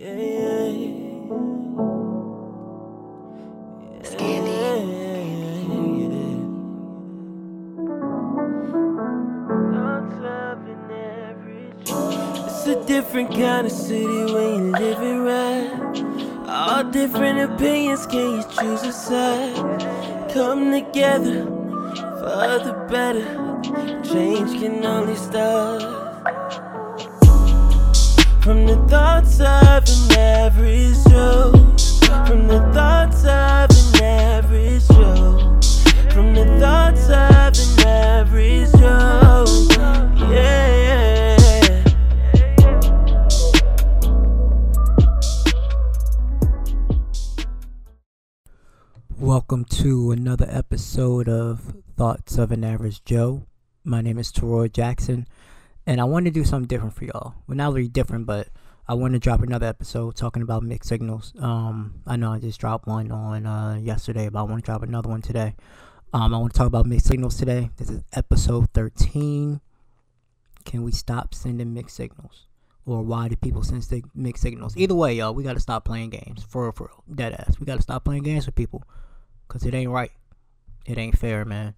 It's a different kind of city when you live it right. All different opinions, can you choose a side? Come together for the better. Change can only start from the thoughts of an average Joe. From the thoughts of an average Joe. From the thoughts of an average Joe. Yeah. Welcome to another episode of Thoughts of an Average Joe. My name is Teroy Jackson, and I want to do something different for y'all. Well, not really different, but I want to drop another episode talking about mixed signals. Um, I know I just dropped one on uh, yesterday, but I want to drop another one today. Um, I want to talk about mixed signals today. This is episode 13. Can we stop sending mixed signals? Or why do people send mixed signals? Either way, y'all, we got to stop playing games. For real, for real. Dead ass. We got to stop playing games with people. Because it ain't right. It ain't fair, man.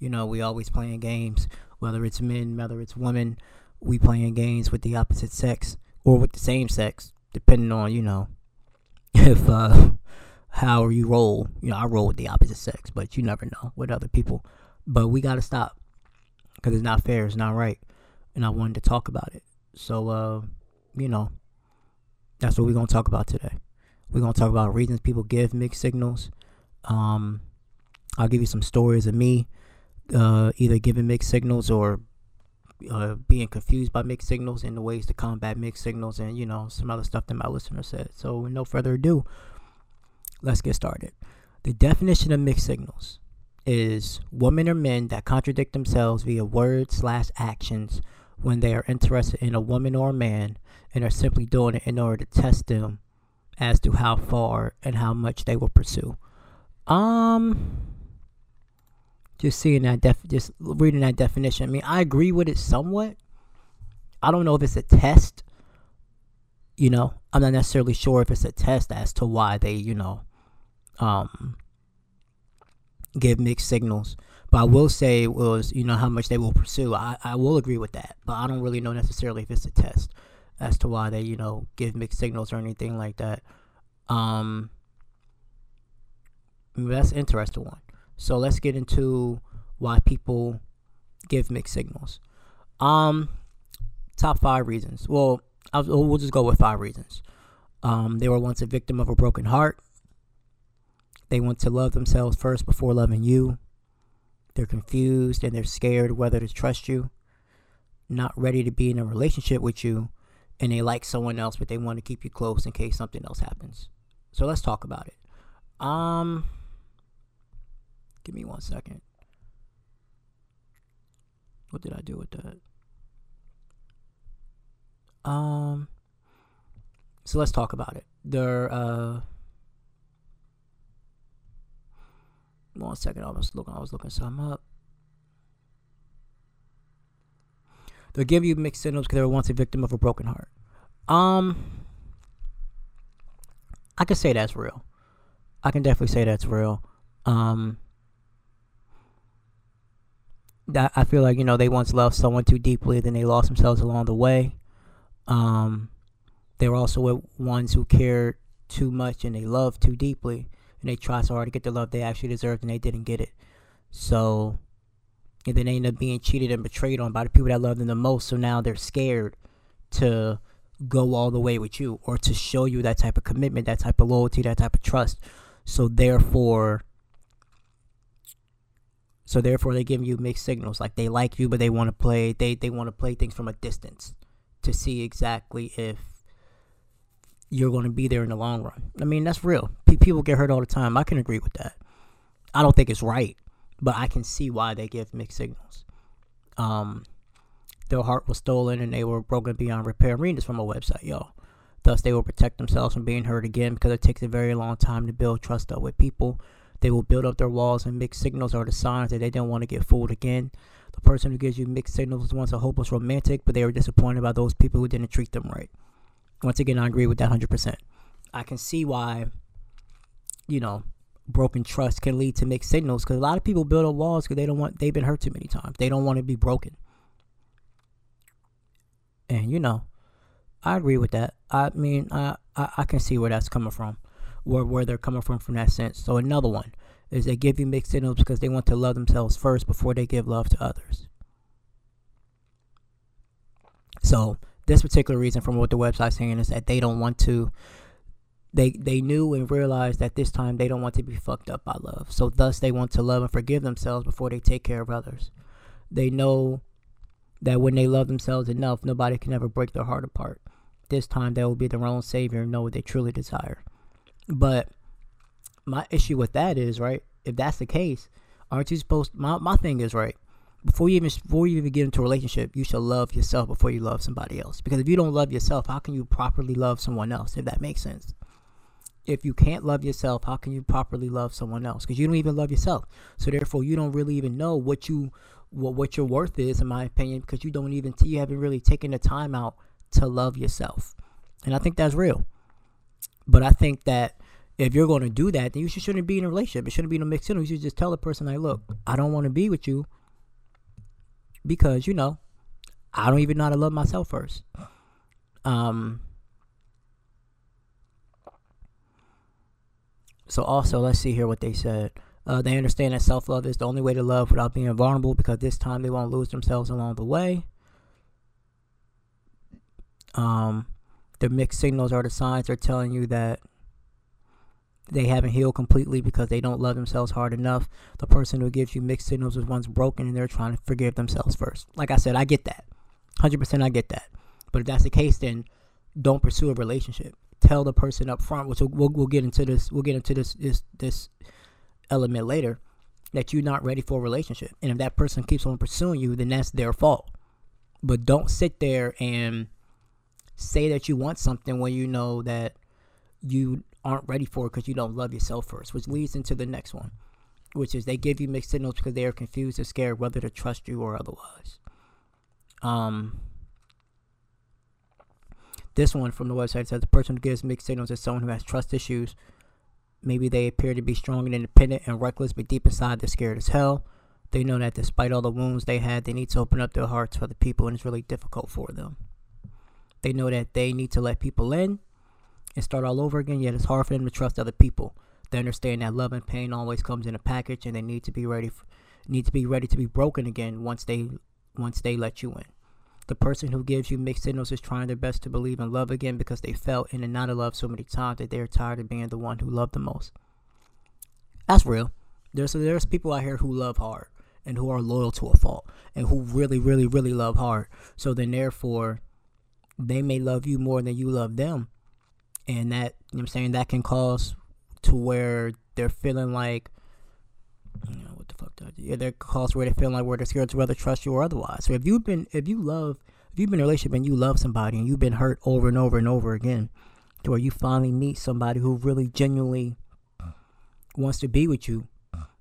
You know, we always playing games, whether it's men, whether it's women. We playing games with the opposite sex or with the same sex, depending on, you know, if, uh, how you roll. You know, I roll with the opposite sex, but you never know with other people. But we got to stop because it's not fair. It's not right. And I wanted to talk about it. So, uh, you know, that's what we're to talk about today. We're to talk about reasons people give mixed signals. Um, I'll give you some stories of me uh, either giving mixed signals or uh, being confused by mixed signals and the ways to combat mixed signals and, you know, some other stuff that my listener said. So, with no further ado, let's get started. The definition of mixed signals is women or men that contradict themselves via words slash actions when they are interested in a woman or a man and are simply doing it in order to test them as to how far and how much they will pursue. Um, just seeing that def, just reading that definition. I mean, I agree with it somewhat. I don't know if it's a test. You know, I'm not necessarily sure if it's a test as to why they, you know, um, give mixed signals. But I will say was, you know, how much they will pursue. I, I will agree with that. But I don't really know necessarily if it's a test as to why they, you know, give mixed signals or anything like that. Um, that's interesting one. So let's get into why people give mixed signals. Um, top five reasons. Well, I'll, we'll just go with five reasons. Um, they were once a victim of a broken heart. They want to love themselves first before loving you. They're confused and they're scared whether to trust you. Not ready to be in a relationship with you. And they like someone else, but they want to keep you close in case something else happens. So let's talk about it. Um, give me one second. What did I do with that? Um, so let's talk about it. There, uh, one second. I was looking. I was looking something up. They'll give you mixed signals because they were once a victim of a broken heart. Um, I can say that's real. I can definitely say that's real. Um, I feel like you know they once loved someone too deeply, then they lost themselves along the way. Um, they were also ones who cared too much and they loved too deeply, and they tried so hard to get the love they actually deserved, and they didn't get it. So, and then they end up being cheated and betrayed on by the people that love them the most. So now they're scared to go all the way with you or to show you that type of commitment, that type of loyalty, that type of trust. So therefore, so therefore they give you mixed signals. Like they like you, but they want to play. They they want to play things from a distance to see exactly if you're going to be there in the long run. I mean that's real. People get hurt all the time. I can agree with that. I don't think it's right, but I can see why they give mixed signals. Um, their heart was stolen and they were broken beyond repair. I'm reading this from a website, y'all. Thus, they will protect themselves from being hurt again because it takes a very long time to build trust up with people. They will build up their walls, and mixed signals are the signs that they don't want to get fooled again. The person who gives you mixed signals was once a hopeless romantic, but they were disappointed by those people who didn't treat them right. Once again, I agree with that 100%. I can see why, you know, broken trust can lead to mixed signals because a lot of people build up walls because they don't want, they've been hurt too many times. They don't want to be broken. And, you know, I agree with that. I mean, I, I, I can see where that's coming from, where, where they're coming from from that sense. So, another one is they give you mixed signals because they want to love themselves first before they give love to others. So, this particular reason from what the website's saying is that they don't want to they they knew and realized that this time they don't want to be fucked up by love. So thus they want to love and forgive themselves before they take care of others. They know that when they love themselves enough, nobody can ever break their heart apart. This time they will be their own savior and know what they truly desire. But my issue with that is, right, if that's the case, aren't you supposed my, my thing is right, before you even before you even get into a relationship, you should love yourself before you love somebody else. Because if you don't love yourself, how can you properly love someone else? If that makes sense if you can't love yourself, how can you properly love someone else? Because you don't even love yourself. So therefore, you don't really even know what you what what your worth is, in my opinion, because you don't even you haven't really taken the time out to love yourself. And I think that's real. But I think that if you're going to do that, then you shouldn't be in a relationship. It shouldn't be in a mixed. You should just tell the person, like, look, I don't want to be with you because you know I don't even know how to love myself first. Um, So also, let's see here what they said. Uh, they understand that self-love is the only way to love without being vulnerable because this time they won't lose themselves along the way. Um, the mixed signals are the signs they're telling you that they haven't healed completely because they don't love themselves hard enough. The person who gives you mixed signals is one's broken and they're trying to forgive themselves first. Like I said, I get that. 100% I get that. But if that's the case, then don't pursue a relationship tell the person up front, which we'll, we'll, we'll get into this, we'll get into this, this, this element later, that you're not ready for a relationship. And if that person keeps on pursuing you, then that's their fault. But don't sit there and say that you want something when you know that you aren't ready for it because you don't love yourself first, which leads into the next one, which is they give you mixed signals because they are confused or scared whether to trust you or otherwise. Um, this one from the website says the person who gives mixed signals is someone who has trust issues. Maybe they appear to be strong and independent and reckless, but deep inside they're scared as hell. They know that despite all the wounds they had, they need to open up their hearts for the people, and it's really difficult for them. They know that they need to let people in and start all over again, yet it's hard for them to trust other people. They understand that love and pain always comes in a package, and they need to be ready, for, need to be ready to be broken again once they once they let you in. The person who gives you mixed signals is trying their best to believe in love again because they felt in and out of love so many times that they're tired of being the one who loved the most. That's real. There's there's people out here who love hard and who are loyal to a fault and who really, really, really love hard. So then therefore they may love you more than you love them. And that you know I'm saying that can cause to where they're feeling like you know, what the fuck I do? Yeah, there calls where they feel like where they're scared to whether trust you or otherwise. So if you've been, if you love, if you've been in a relationship and you love somebody and you've been hurt over and over and over again, to where you finally meet somebody who really genuinely wants to be with you,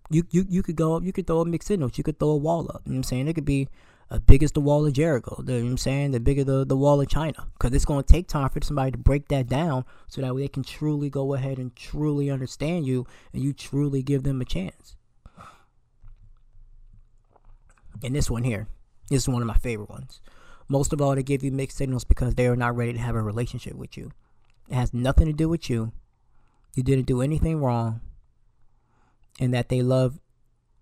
you you you could go, you could throw a mixed signals, you could throw a wall up. You know what I'm saying? It could be as big as the wall of Jericho. You know what I'm saying? The bigger the, the wall of China. Because it's going to take time for somebody to break that down so that way they can truly go ahead and truly understand you and you truly give them a chance. And this one here, is one of my favorite ones. Most of all, they give you mixed signals because they are not ready to have a relationship with you. It has nothing to do with you. You didn't do anything wrong. And that they love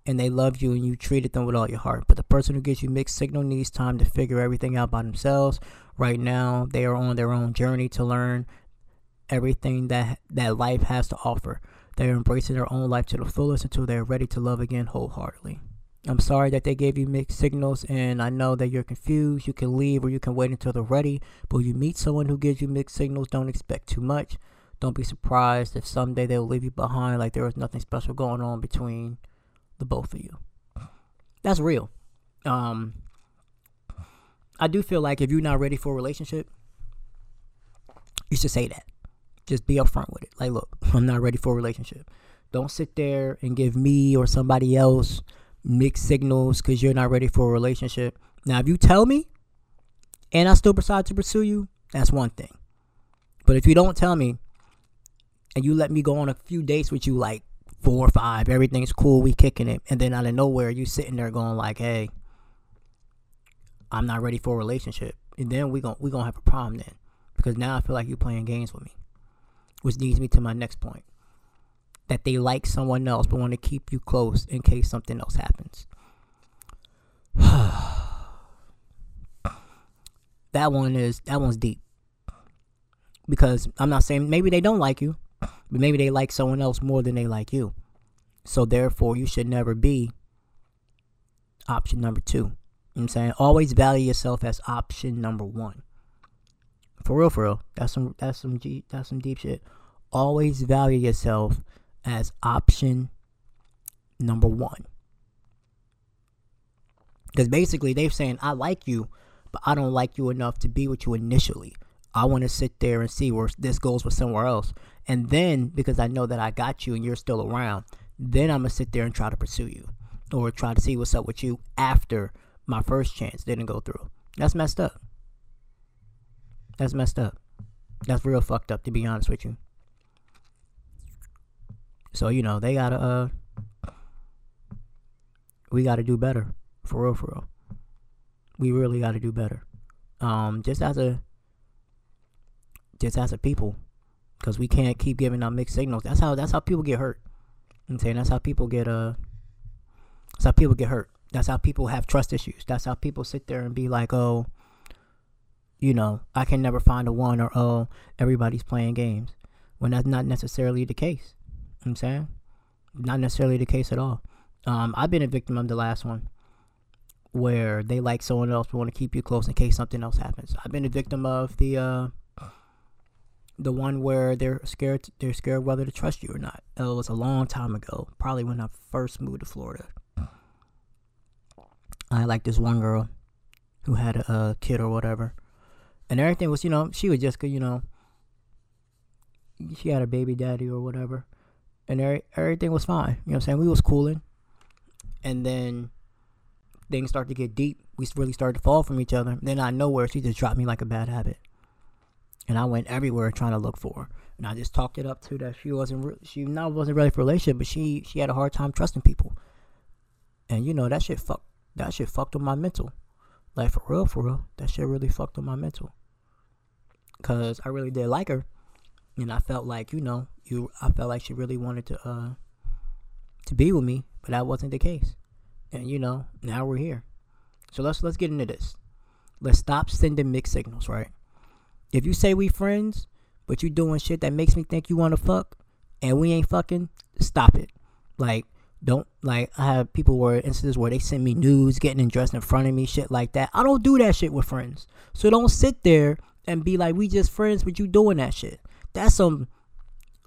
and they love you and you treated them with all your heart. But the person who gives you mixed signal needs time to figure everything out by themselves. Right now, they are on their own journey to learn everything that that life has to offer. They are embracing their own life to the fullest until they are ready to love again wholeheartedly. I'm sorry that they gave you mixed signals, and I know that you're confused. You can leave or you can wait until they're ready. But when you meet someone who gives you mixed signals, don't expect too much. Don't be surprised if someday they'll leave you behind like there was nothing special going on between the both of you. That's real. Um, I do feel like if you're not ready for a relationship, you should say that. Just be upfront with it. Like, look, I'm not ready for a relationship. Don't sit there and give me or somebody else mixed signals because you're not ready for a relationship. Now, if you tell me and I still decide to pursue you, that's one thing. But if you don't tell me and you let me go on a few dates with you, like four or five, everything's cool, we kicking it, and then out of nowhere you sitting there going like, "Hey, I'm not ready for a relationship," and then we gon' we gonna have a problem then, because now I feel like you're playing games with me, which leads me to my next point, that they like someone else but want to keep you close in case something else happens. that one is that one's deep. Because I'm not saying maybe they don't like you, but maybe they like someone else more than they like you. So therefore, you should never be option number two. You know what I'm saying? Always value yourself as option number one. For real, for real. That's some that's some G, that's some deep shit. Always value yourself as option number one. Because basically they're saying I like you, but I don't like you enough to be with you initially. I want to sit there and see where this goes with somewhere else. And then, because I know that I got you and you're still around, then I'm going to sit there and try to pursue you or try to see what's up with you after my first chance didn't go through. That's messed up. That's messed up. That's real fucked up, to be honest with you. So, you know, they gotta, uh, we gotta do better. For real, for real. We really gotta do better. Um, just as a, just as a people, because we can't keep giving out mixed signals. That's how that's how people get hurt. I'm saying that's how people get uh, that's how people get hurt. That's how people have trust issues. That's how people sit there and be like, oh, you know, I can never find a one, or oh, everybody's playing games, when that's not necessarily the case. I'm saying, not necessarily the case at all. Um, I've been a victim of the last one, where they like someone else, but want to keep you close in case something else happens. I've been a victim of the uh, the one where they're scared they're scared whether to trust you or not. It was a long time ago, probably when I first moved to Florida. I like this one girl who had a, a kid or whatever, and everything was you know she was just you know she had a baby daddy or whatever, and er- everything was fine. You know what I'm saying? We was cooling, and then things started to get deep. We really started to fall from each other. Then I know where she just dropped me like a bad habit and I went everywhere trying to look for her. And I just talked it up to that she wasn't re- she not wasn't ready for a relationship, but she she had a hard time trusting people. And you know that shit fucked that shit fucked with my mental. Like for real, for real, that shit really fucked with my mental. Cause I really did like her, and I felt like you know you I felt like she really wanted to uh to be with me, but that wasn't the case. And you know now we're here. So let's let's get into this. Let's stop sending mixed signals, right? If you say we friends, but you doing shit that makes me think you want to fuck, and we ain't fucking, stop it. Like, don't like I have people where instances where they send me news, getting dressed in front of me, shit like that. I don't do that shit with friends. So don't sit there and be like, we just friends, but you doing that shit. That's some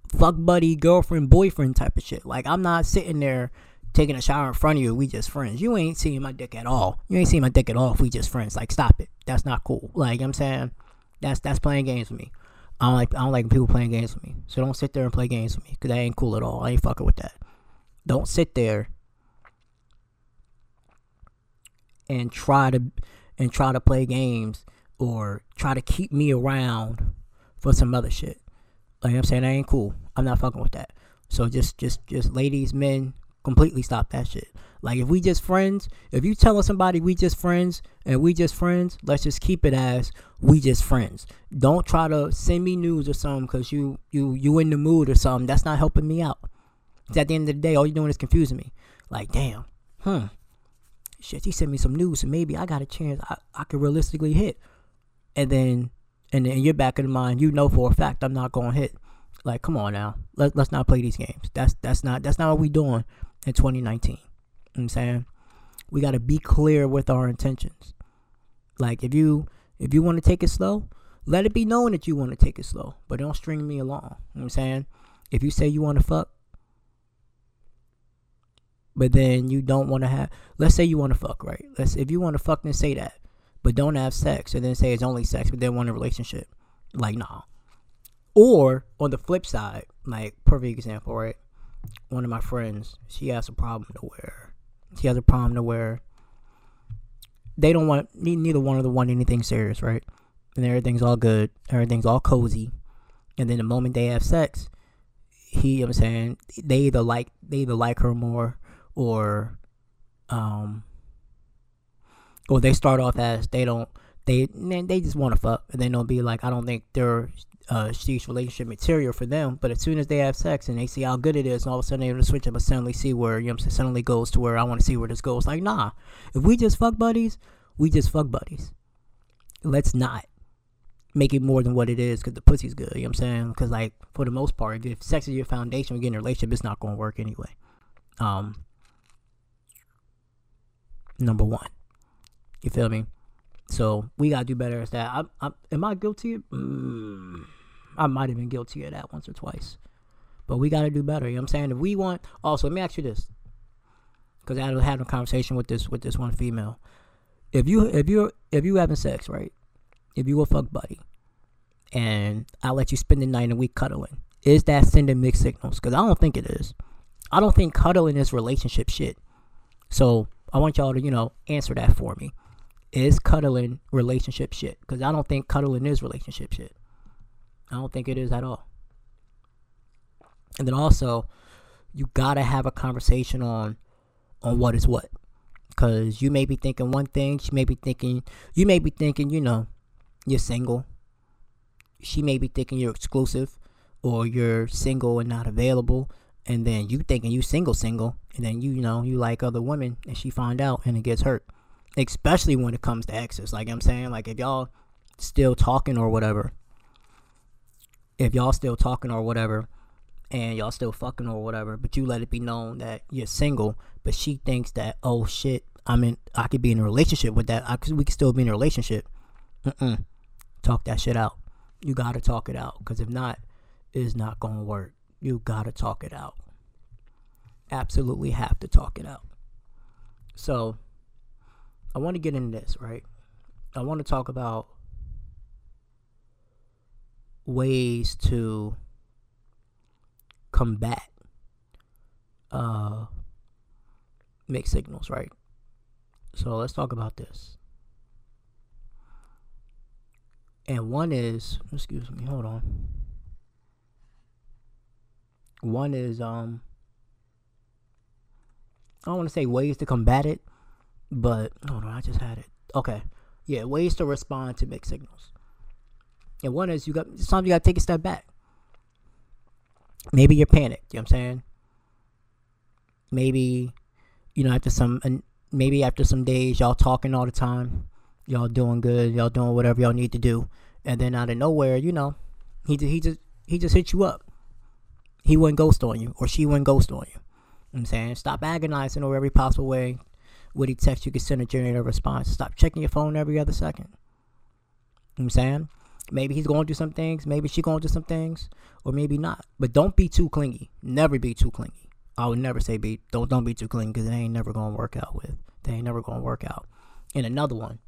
fuck buddy, girlfriend, boyfriend type of shit. Like I'm not sitting there taking a shower in front of you. We just friends. You ain't seeing my dick at all. You ain't seeing my dick at all if we just friends. Like stop it. That's not cool. Like I'm saying that's that's playing games with me. I don't like I don't like people playing games with me. So don't sit there and play games with me because that ain't cool at all. I ain't fucking with that. Don't sit there and try to and try to play games or try to keep me around for some other shit. Like I'm saying, that ain't cool. I'm not fucking with that. So just just just ladies, men, completely stop that shit. Like if we just friends, if you telling somebody we just friends and we just friends, let's just keep it as we just friends. Don't try to send me news or something because you you you in the mood or something. That's not helping me out. Cause at the end of the day, all you're doing is confusing me. Like damn, hmm, shit. He sent me some news, so maybe I got a chance. I I could realistically hit, and then and then in your back of the mind, you know for a fact I'm not gonna hit. Like, come on now. Let, let's not play these games. That's that's not that's not what we doing in 2019. I'm saying? We got to be clear with our intentions. Like if you if you want to take it slow, let it be known that you want to take it slow, but don't string me along. You know I'm saying? If you say you want to fuck, but then you don't want to have, let's say you want to fuck, right? Let's if you want to fuck, then say that, but don't have sex, and then say it's only sex, but then want a relationship. Like nah. Or on the flip side, like perfect example, right? one of my friends, she has a problem to where she has a problem to where they don't want neither one of them want anything serious, right? And everything's all good, everything's all cozy, And then the moment they have sex, he, you know I'm saying, they either like they either like her more or um or they start off as they don't they they just want to fuck and then they'll be like I don't think they're uh relationship material for them but as soon as they have sex and they see how good it is and all of a sudden they're to switch up and suddenly see where you know suddenly goes to where I want to see where this goes like nah if we just fuck buddies we just fuck buddies let's not make it more than what it is because the pussy's good. You know what I'm saying? Because like for the most part, if sex is your foundation, we getting a relationship, it's not going to work anyway. Um, number one, you feel me? So we gotta do better at that. I, I, am I guilty? Mm, I might have been guilty of that once or twice, but we gotta do better. You know what I'm saying? If we want, also let me ask you this, because I had a conversation with this with this one female. If you if you if you having sex right if you a fuck buddy and I let you spend the night and we cuddling, is that sending mixed signals? Because I don't think it is. I don't think cuddling is relationship shit. So I want y'all to, you know, answer that for me. Is cuddling relationship shit? Because I don't think cuddling is relationship shit. I don't think it is at all. And then also, you gotta have a conversation on on what is what. Cause you may be thinking one thing, she may be thinking you may be thinking, you know, you're single. She may be thinking you're exclusive or you're single and not available. And then you thinking you single, single. And then you, you know, you like other women and she find out and it gets hurt. Especially when it comes to exes. Like I'm saying, like if y'all still talking or whatever. If y'all still talking or whatever and y'all still fucking or whatever, but you let it be known that you're single, but she thinks that, oh shit, I mean I could be in a relationship with that. I could, we could still be in a relationship. Mm-mm talk that shit out. You gotta talk it out. Because if not, it's not gonna work. You gotta talk it out. Absolutely have to talk it out. So, I want to get into this, right? I want to talk about ways to combat uh mixed signals, right? So let's talk about this. And one is excuse me hold on. One is um i don't want to say ways to combat it but hold on i just had it. Okay. Yeah ways to respond to mixed signals and one is you got sometimes you got to take a step back maybe you're panicked you know what i'm saying maybe you know after some maybe after some days y'all talking all the time y'all doing good, y'all doing whatever y'all need to do, and then out of nowhere, you know, he he just he just hit you up. He wouldn't ghost on you, or she wouldn't ghost on you. you know I'm saying, stop agonizing over every possible way. Would he text you can send a generator response? Stop checking your phone every other second. You know I'm saying, maybe he's going through some things, maybe she's going through some things, or maybe not. But don't be too clingy. Never be too clingy. I would never say be don't don't be too clingy because it ain't never gonna work out with. They ain't never gonna work out. And another one,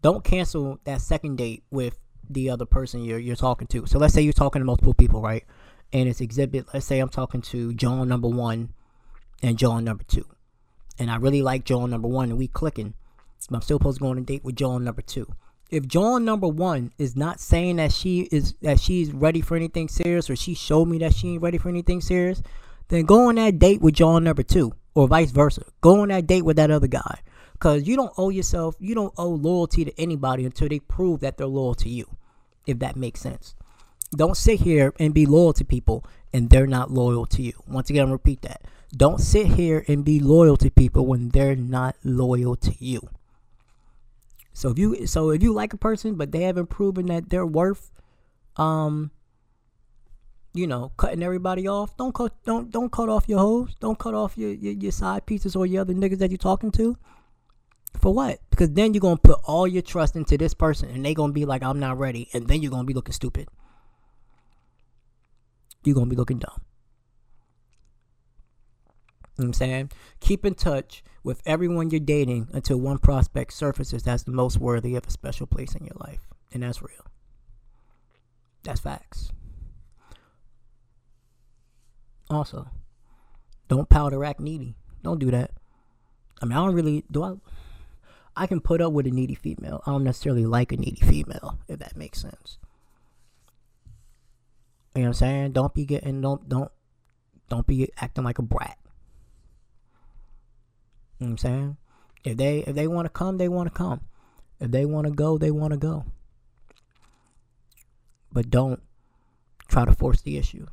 don't cancel that second date with the other person you're you're talking to. So let's say you're talking to multiple people, right? And it's exhibit. Let's say I'm talking to John number one and John number two, and I really like John number one, and we clicking. But I'm still supposed to go on a date with John number two. If John number one is not saying that she is that she's ready for anything serious, or she showed me that she ain't ready for anything serious, then go on that date with John number two, or vice versa. Go on that date with that other guy. Because you don't owe yourself, you don't owe loyalty to anybody until they prove that they're loyal to you, if that makes sense. Don't sit here and be loyal to people and they're not loyal to you. Once again, I'll repeat that. Don't sit here and be loyal to people when they're not loyal to you. So if you so if you like a person but they haven't proven that they're worth um you know, cutting everybody off. Don't cut don't don't cut off your hoes. Don't cut off your, your, your side pieces or your other niggas that you're talking to. For what? Because then you're gonna put all your trust into this person and they gonna be like, I'm not ready, and then you're gonna be looking stupid. You're gonna be looking dumb. You know I'm saying? Keep in touch with everyone you're dating until one prospect surfaces that's the most worthy of a special place in your life. And that's real. That's facts. Also, don't powder rack needy. Don't do that. I mean, I don't really do I I can put up with a needy female. I don't necessarily like a needy female, if that makes sense. You know what I'm saying? Don't be getting don't don't don't be acting like a brat. You know what I'm saying? If they if they want to come, they want to come. If they want to go, they want to go. But don't try to force the issue.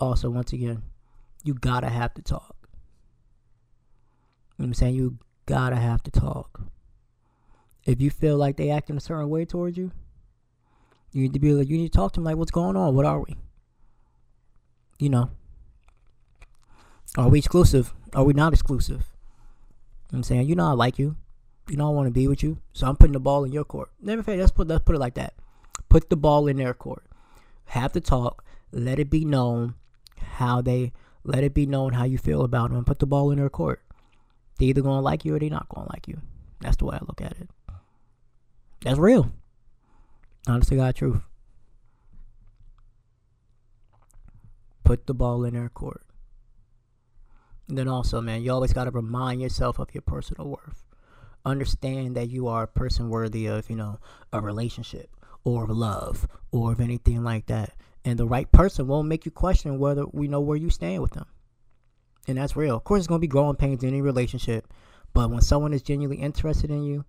Also, once again, you gotta have to talk. You know what I'm saying? You gotta have to talk. If you feel like they act in a certain way towards you, you need to be like, you need to talk to them like, what's going on? What are we? You know, are we exclusive? Are we not exclusive? I'm saying, you know, I like you. You know, I want to be with you. So I'm putting the ball in your court. Never fair. Let's put let's put it like that. Put the ball in their court. Have the talk. Let it be known how they. Let it be known how you feel about them. Put the ball in their court. They either gonna like you or they not gonna like you. That's the way I look at it. That's real. Honestly, God, truth. Put the ball in their court. And then also, man, you always got to remind yourself of your personal worth. Understand that you are a person worthy of, you know, a relationship or of love or of anything like that. And the right person won't make you question whether we know where you stand with them. And that's real. Of course, it's going to be growing pains in any relationship. But when someone is genuinely interested in you,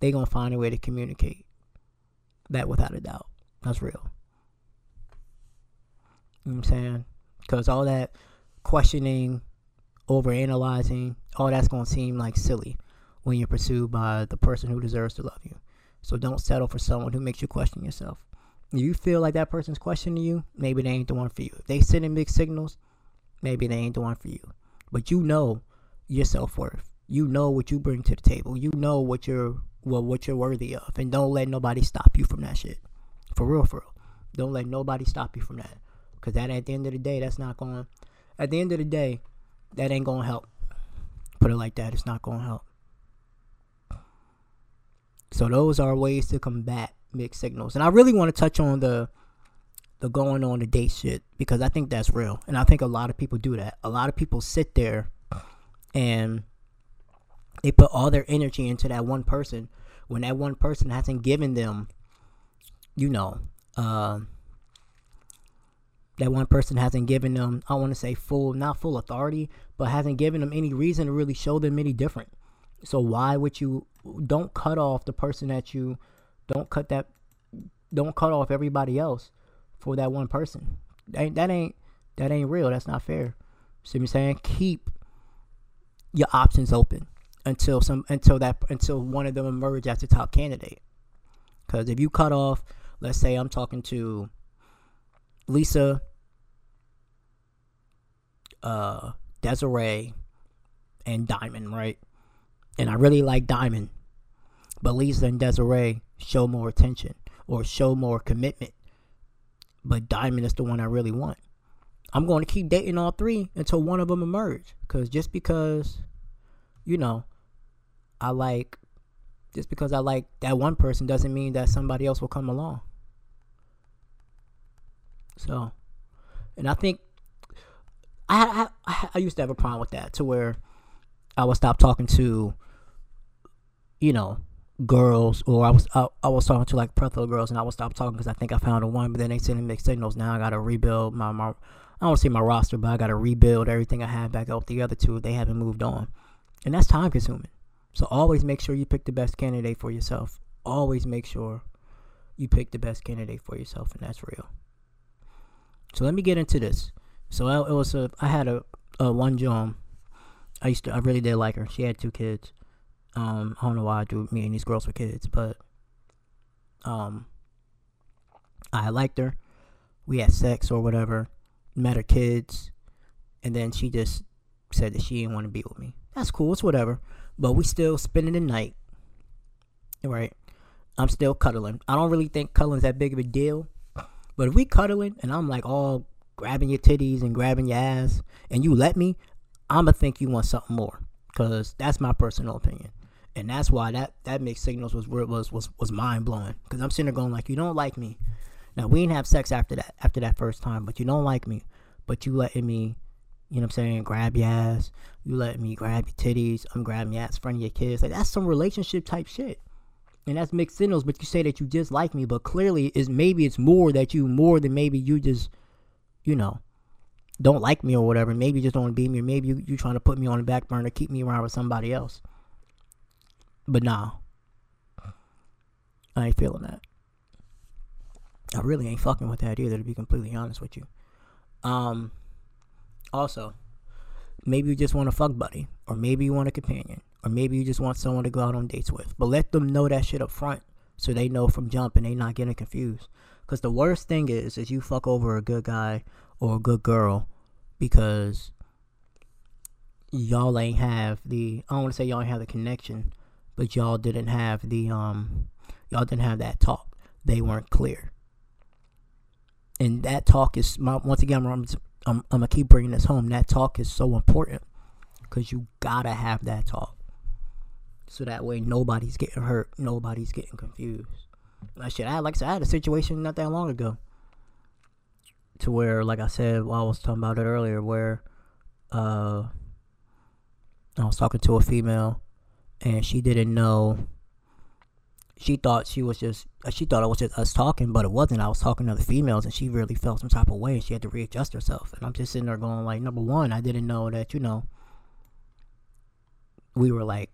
they're going to find a way to communicate. That without a doubt. That's real. You know what I'm saying? Because all that questioning over analyzing, all oh, that's going to seem like silly when you're pursued by the person who deserves to love you. So don't settle for someone who makes you question yourself. You feel like that person's questioning you, maybe they ain't the one for you. If they sending mixed signals, maybe they ain't the one for you. But you know your self worth. You know what you bring to the table. You know what you're well, what you're worthy of, and don't let nobody stop you from that shit. For real, for real. Don't let nobody stop you from that, because that at the end of the day, that's not going. At the end of the day, that ain't gonna help. Put it like that. It's not gonna help. So those are ways to combat mixed signals. And I really want to touch on the the going on the date shit because I think that's real. And I think a lot of people do that. A lot of people sit there and they put all their energy into that one person when that one person hasn't given them, you know, uh, that one person hasn't given them, I want to say full, not full authority, but hasn't given them any reason to really show them any different. So why would you, don't cut off the person that you, don't cut that, don't cut off everybody else for that one person. That ain't, that ain't, that ain't real. That's not fair. See what I'm saying? Keep your options open until some, until that, until one of them emerge as the top candidate. Because if you cut off, let's say I'm talking to Lisa, uh, Desiree, and Diamond, right? And I really like Diamond, but Lisa and Desiree show more attention or show more commitment. But Diamond is the one I really want. I'm going to keep dating all three until one of them emerge. Because just because, you know, I like, just because I like that one person doesn't mean that somebody else will come along. So, and I think I, I I used to have a problem with that to where I would stop talking to, you know, girls, or I was I, I was talking to like plethora girls, and I would stop talking because I think I found a one, but then they sending mixed signals. Now I got to rebuild my, my I don't see my roster, but I got to rebuild everything I had back up the other two. They haven't moved on, and that's time consuming. So always make sure you pick the best candidate for yourself. Always make sure you pick the best candidate for yourself, and that's real. So let me get into this. So it was a I had a, a one John. I used to I really did like her. She had two kids. Um, I don't know why I do me and these girls with kids, but um, I liked her. We had sex or whatever. Met her kids, and then she just said that she didn't want to be with me. That's cool. It's whatever. But we still spending the night. Right. I'm still cuddling. I don't really think cuddling's that big of a deal. But if we cuddling and I'm like all grabbing your titties and grabbing your ass and you let me, I'ma think you want something more. Cause that's my personal opinion. And that's why that, that mixed signals was was was was mind blowing. Cause I'm sitting there going like, you don't like me. Now we didn't have sex after that after that first time, but you don't like me. But you letting me, you know what I'm saying, grab your ass. You letting me grab your titties. I'm grabbing your ass in front of your kids. Like that's some relationship type shit. and that's mixed signals. But you say that you dislike me, but clearly is maybe it's more that you more than maybe you just, you know, don't like me or whatever. Maybe you just don't be me, or maybe you you trying to put me on the back burner, keep me around with somebody else. But nah, I ain't feeling that. I really ain't fucking with that either, to be completely honest with you. Um, also, maybe you just want a fuck buddy, or maybe you want a companion, or maybe you just want someone to go out on dates with. But let them know that shit up front so they know from jump and they not getting confused. Because the worst thing is, is you fuck over a good guy or a good girl because y'all ain't have the, I don't want to say y'all ain't have the connection, but y'all didn't have the, um, y'all didn't have that talk. They weren't clear. And that talk is, my, once again, I'm, I'm, I'm gonna keep bringing this home. That talk is so important because you gotta have that talk so that way nobody's getting hurt, nobody's getting confused. I should I like I said, I had a situation not that long ago to where, like I said, I was talking about it earlier, where uh, I was talking to a female and she didn't know. She thought she was just uh, she thought it was just us talking, but it wasn't. I was talking to other females, and she really felt some type of way, and she had to readjust herself. And I'm just sitting there going, like, number one, I didn't know that you know we were like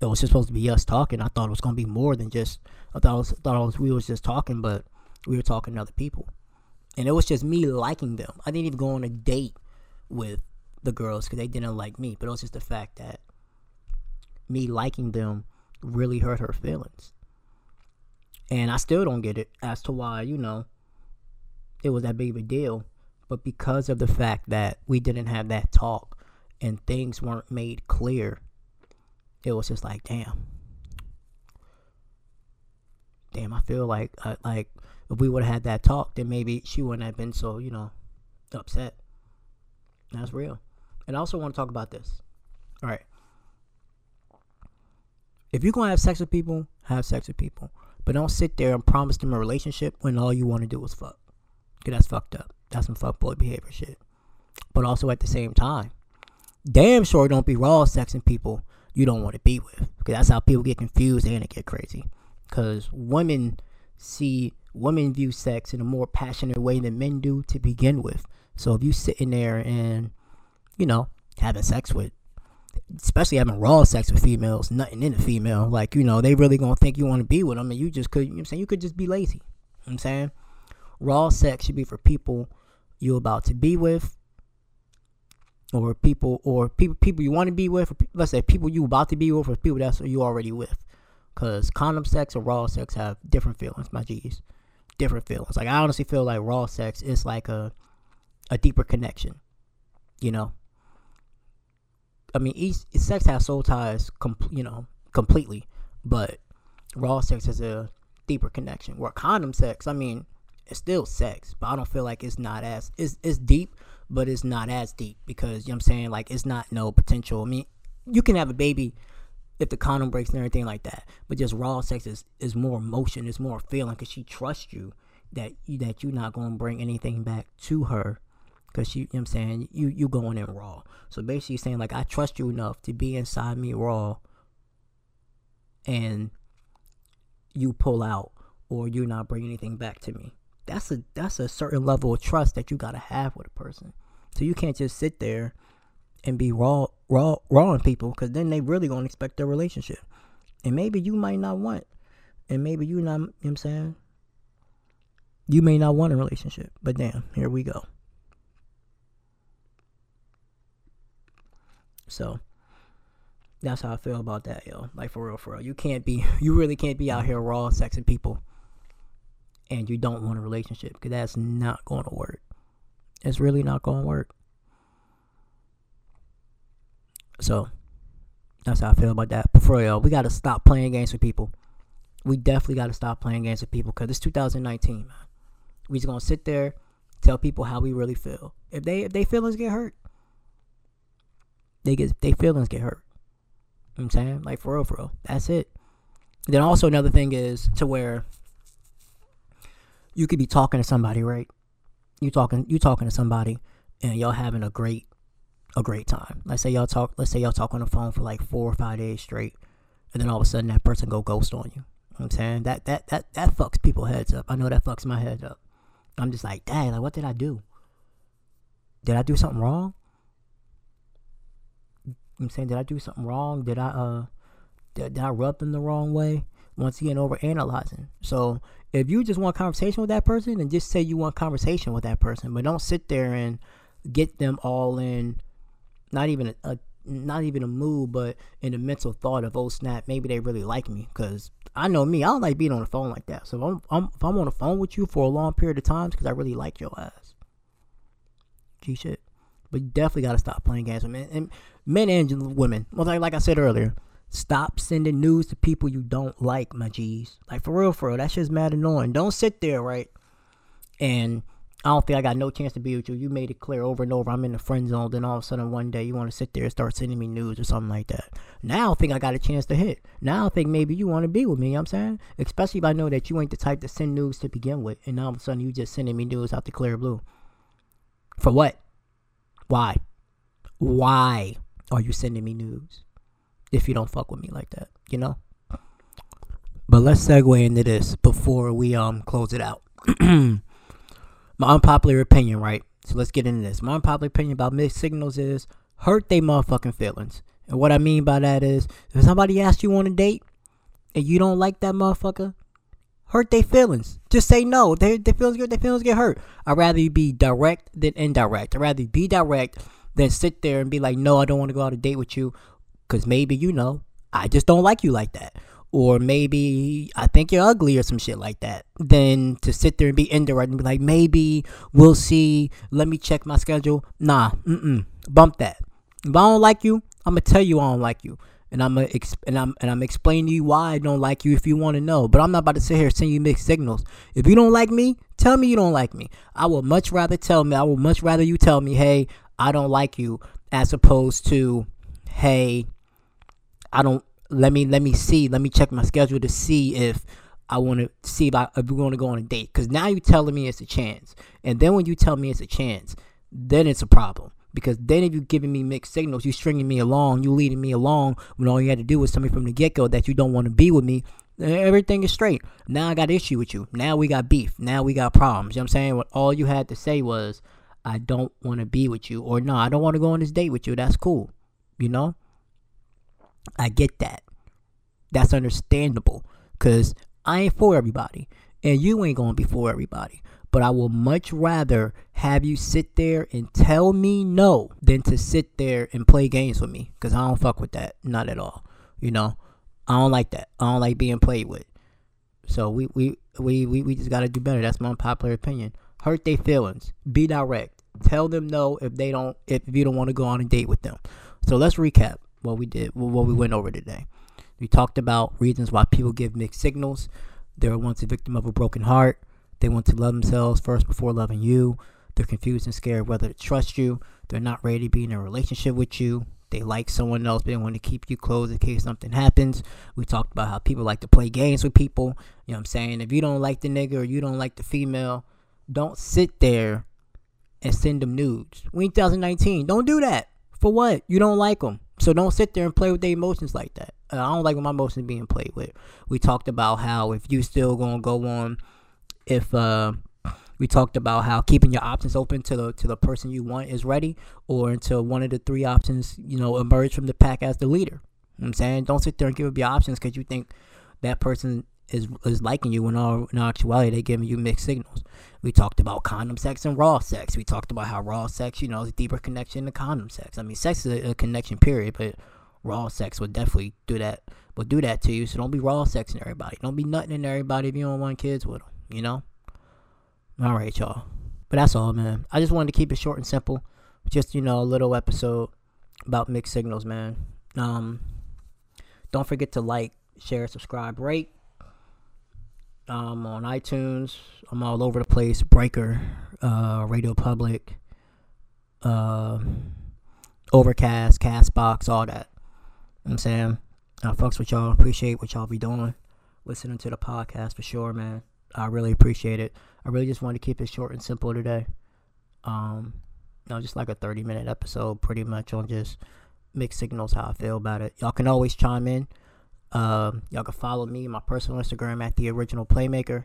it was just supposed to be us talking. I thought it was gonna be more than just. I thought it was, thought was we was just talking, but we were talking to other people, and it was just me liking them. I didn't even go on a date with the girls because they didn't like me, but it was just the fact that me liking them really hurt her feelings, and I still don't get it as to why you know it was that big of a deal, but because of the fact that we didn't have that talk and things weren't made clear it was just like, damn, damn. I feel like uh, like if we would have had that talk, then maybe she wouldn't have been so you know upset. That's real. And I also want to talk about this. All right. If you're gonna have sex with people, have sex with people, but don't sit there and promise them a relationship when all you want to do is fuck. Cause that's fucked up. That's some fuckboy behavior shit. But also at the same time, damn sure don't be raw sexing people you don't want to be with. Because that's how people get confused and get crazy. Because women see women view sex in a more passionate way than men do to begin with. So if you sitting there and you know having sex with, especially having raw sex with females, nothing in a female, like you know they really gonna think you want to be with them, and you just could. You know I'm saying you could just be lazy. You know I'm saying raw sex should be for people you're about to be with or people or people people you want to be with, or let's say people you about to be with, or people that's you already with. Cause condom sex or raw sex have different feelings, my G's. Different feelings. Like I honestly feel like raw sex is like a a deeper connection. You know. I mean, each sex has soul ties, com- you know, completely, but raw sex is a deeper connection. Where condom sex, I mean, it's still sex, but I don't feel like it's not as it's it's deep, but it's not as deep because you know what I'm saying like it's not no potential. I mean, you can have a baby if the condom breaks and everything like that, but just raw sex is, is more emotion, is more feeling because she trusts you that you that you're not to bring anything back to her because she you know what I'm saying you you going in raw. So basically saying like I trust you enough to be inside me raw and you pull out or you not bring anything back to me that's a that's a certain level of trust that you gotta have with a person. So you can't just sit there and be raw raw raw on people because then they really gonna expect a relationship. And maybe you might not want and maybe you not you know what I'm saying? You may not want a relationship, but damn, here we go. So that's how I feel about that, yo. Like for real, for real. You can't be you really can't be out here raw sexing people and you don't want a relationship because that's not going to work. It's really not going to work. So that's how I feel about that. But for real, we got to stop playing games with people. We definitely got to stop playing games with people because it's 2019, man. We just gonna sit there, tell people how we really feel. If they if they feelings get hurt, they get they feelings get hurt. You know I'm saying like for real, for real. That's it. then also another thing is to where you could be talking to somebody, right? You talking you talking to somebody and y'all having a great a great time. Let's say y'all talk let's say y'all talk on the phone for like four or five days straight and then all of a sudden that person go ghost on you. I'm saying that that that that fucks people heads up. I know that fucks my head up. I'm just like, dang, like what did I do? Did I do something wrong? I'm saying, did I do something wrong? Did I uh did, did I rub them the wrong way? Once again, over analyzing. So if you just want conversation with that person, then just say you want conversation with that person, but don't sit there and get them all in. Not even a, not even a mood, but in the mental thought of, oh snap, maybe they really like me. Because I know me, I don't like being on the phone like that. So if I'm, I'm if I'm on the phone with you for a long period of times, because I really like your ass. G shit. But you definitely got to stop playing games with men and men and women. Well, like, like I said earlier, stop sending news to people you don't like, my G's. Like for real, for real, that shit's mad annoying. Don't sit there, right? And I don't think I got no chance to be with you. You made it clear over and over. I'm in the friend zone. Then all of a sudden, one day, you want to sit there and start sending me news or something like that. Now I think I got a chance to hit. Now I think maybe you want to be with me. You know I'm saying, especially if I know that you ain't the type to send news to begin with, and now all of a sudden you just sending me news out the clear blue. For what? Why? Why are you sending me news if you don't fuck with me like that? You know. But let's segue into this before we um close it out. My unpopular opinion, right? So let's get into this. My unpopular opinion about mixed signals is hurt they motherfucking feelings. And what I mean by that is if somebody asks you on a date and you don't like that motherfucker, hurt their feelings. Just say no. They they feelings get their feelings get hurt. I'd rather you be direct than indirect. I'd rather be direct than sit there and be like, no, I don't want to go out a date with you. Cause maybe you know, I just don't like you like that. Or maybe I think you're ugly or some shit like that. Then to sit there and be indirect and be like, maybe we'll see. Let me check my schedule. Nah, mm mm. Bump that. If I don't like you, I'm gonna tell you I don't like you and I'm a, and I'm and I'm explaining to you why I don't like you if you want to know. But I'm not about to sit here and send you mixed signals. If you don't like me, tell me you don't like me. I would much rather tell me. I would much rather you tell me, hey, I don't like you, as opposed to, hey, I don't. Let me let me see. Let me check my schedule to see if I want to see if, I, if we're going to go on a date. Because now you're telling me it's a chance, and then when you tell me it's a chance, then it's a problem. Because then if you're giving me mixed signals, you're stringing me along, you're leading me along when all you had to do was tell me from the get go that you don't want to be with me. Everything is straight. Now I got issue with you. Now we got beef. Now we got problems. You know what I'm saying? What all you had to say was, I don't want to be with you. Or no, I don't want to go on this date with you. That's cool. You know? I get that. That's understandable. Cause I ain't for everybody. And you ain't gonna be for everybody. But I will much rather have you sit there and tell me no than to sit there and play games with me. Because I don't fuck with that. Not at all. You know? I don't like that. I don't like being played with. So we we, we, we, we just gotta do better. That's my unpopular opinion. Hurt their feelings. Be direct. Tell them no if they don't if you don't want to go on a date with them. So let's recap what we did what we went over today. We talked about reasons why people give mixed signals. They were once a victim of a broken heart. They want to love themselves first before loving you. They're confused and scared whether to trust you. They're not ready to be in a relationship with you. They like someone else, but they want to keep you close in case something happens. We talked about how people like to play games with people. You know what I'm saying? If you don't like the nigga or you don't like the female, don't sit there and send them nudes. We in 2019. Don't do that. For what? You don't like them. So don't sit there and play with their emotions like that. I don't like when my emotions being played with. We talked about how if you still gonna go on if uh, we talked about how keeping your options open to the to the person you want is ready, or until one of the three options you know emerge from the pack as the leader. You know I'm saying don't sit there and give up your options because you think that person is is liking you when all in actuality they're giving you mixed signals. We talked about condom sex and raw sex. We talked about how raw sex, you know, is a deeper connection to condom sex. I mean, sex is a, a connection period, but raw sex would definitely do that. Will do that to you. So don't be raw sexing everybody. Don't be nothing in everybody if you don't want kids with them you know? All right, y'all. But that's all, man. I just wanted to keep it short and simple. Just, you know, a little episode about mixed signals, man. Um, don't forget to like, share, subscribe, rate. Um, on iTunes, I'm all over the place. Breaker, uh, Radio Public, uh, Overcast, Castbox, all that. I'm saying, I fucks with y'all. Appreciate what y'all be doing. Listening to the podcast for sure, man. I really appreciate it. I really just wanted to keep it short and simple today. Um, you know, just like a 30 minute episode, pretty much on just mixed signals, how I feel about it. Y'all can always chime in. Um, y'all can follow me, my personal Instagram at the original playmaker.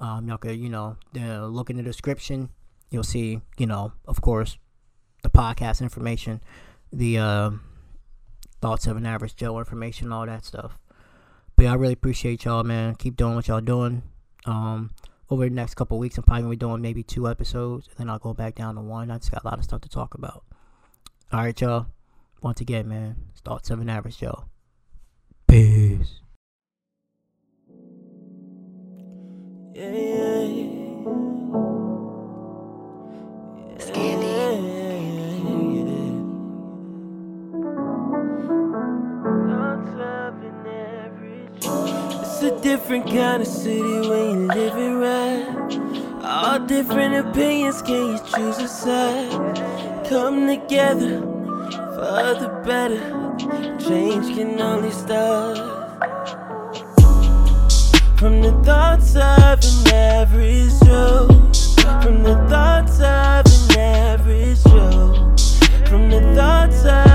Um, y'all can, you know, look in the description. You'll see, you know, of course, the podcast information, the uh, thoughts of an average Joe information, all that stuff. But yeah, I really appreciate y'all, man. Keep doing what y'all doing. Um, over the next couple weeks, I'm probably gonna be doing maybe two episodes, and then I'll go back down to one. I just got a lot of stuff to talk about. All right, y'all. Once again, man, thoughts of an average Joe. Peace. Yeah, yeah. It's a different kind of city when you live it right. All different opinions, can you choose a side? Come together for the better. Change can only start from the thoughts of an average Joe. From the thoughts of an average Joe. From the thoughts of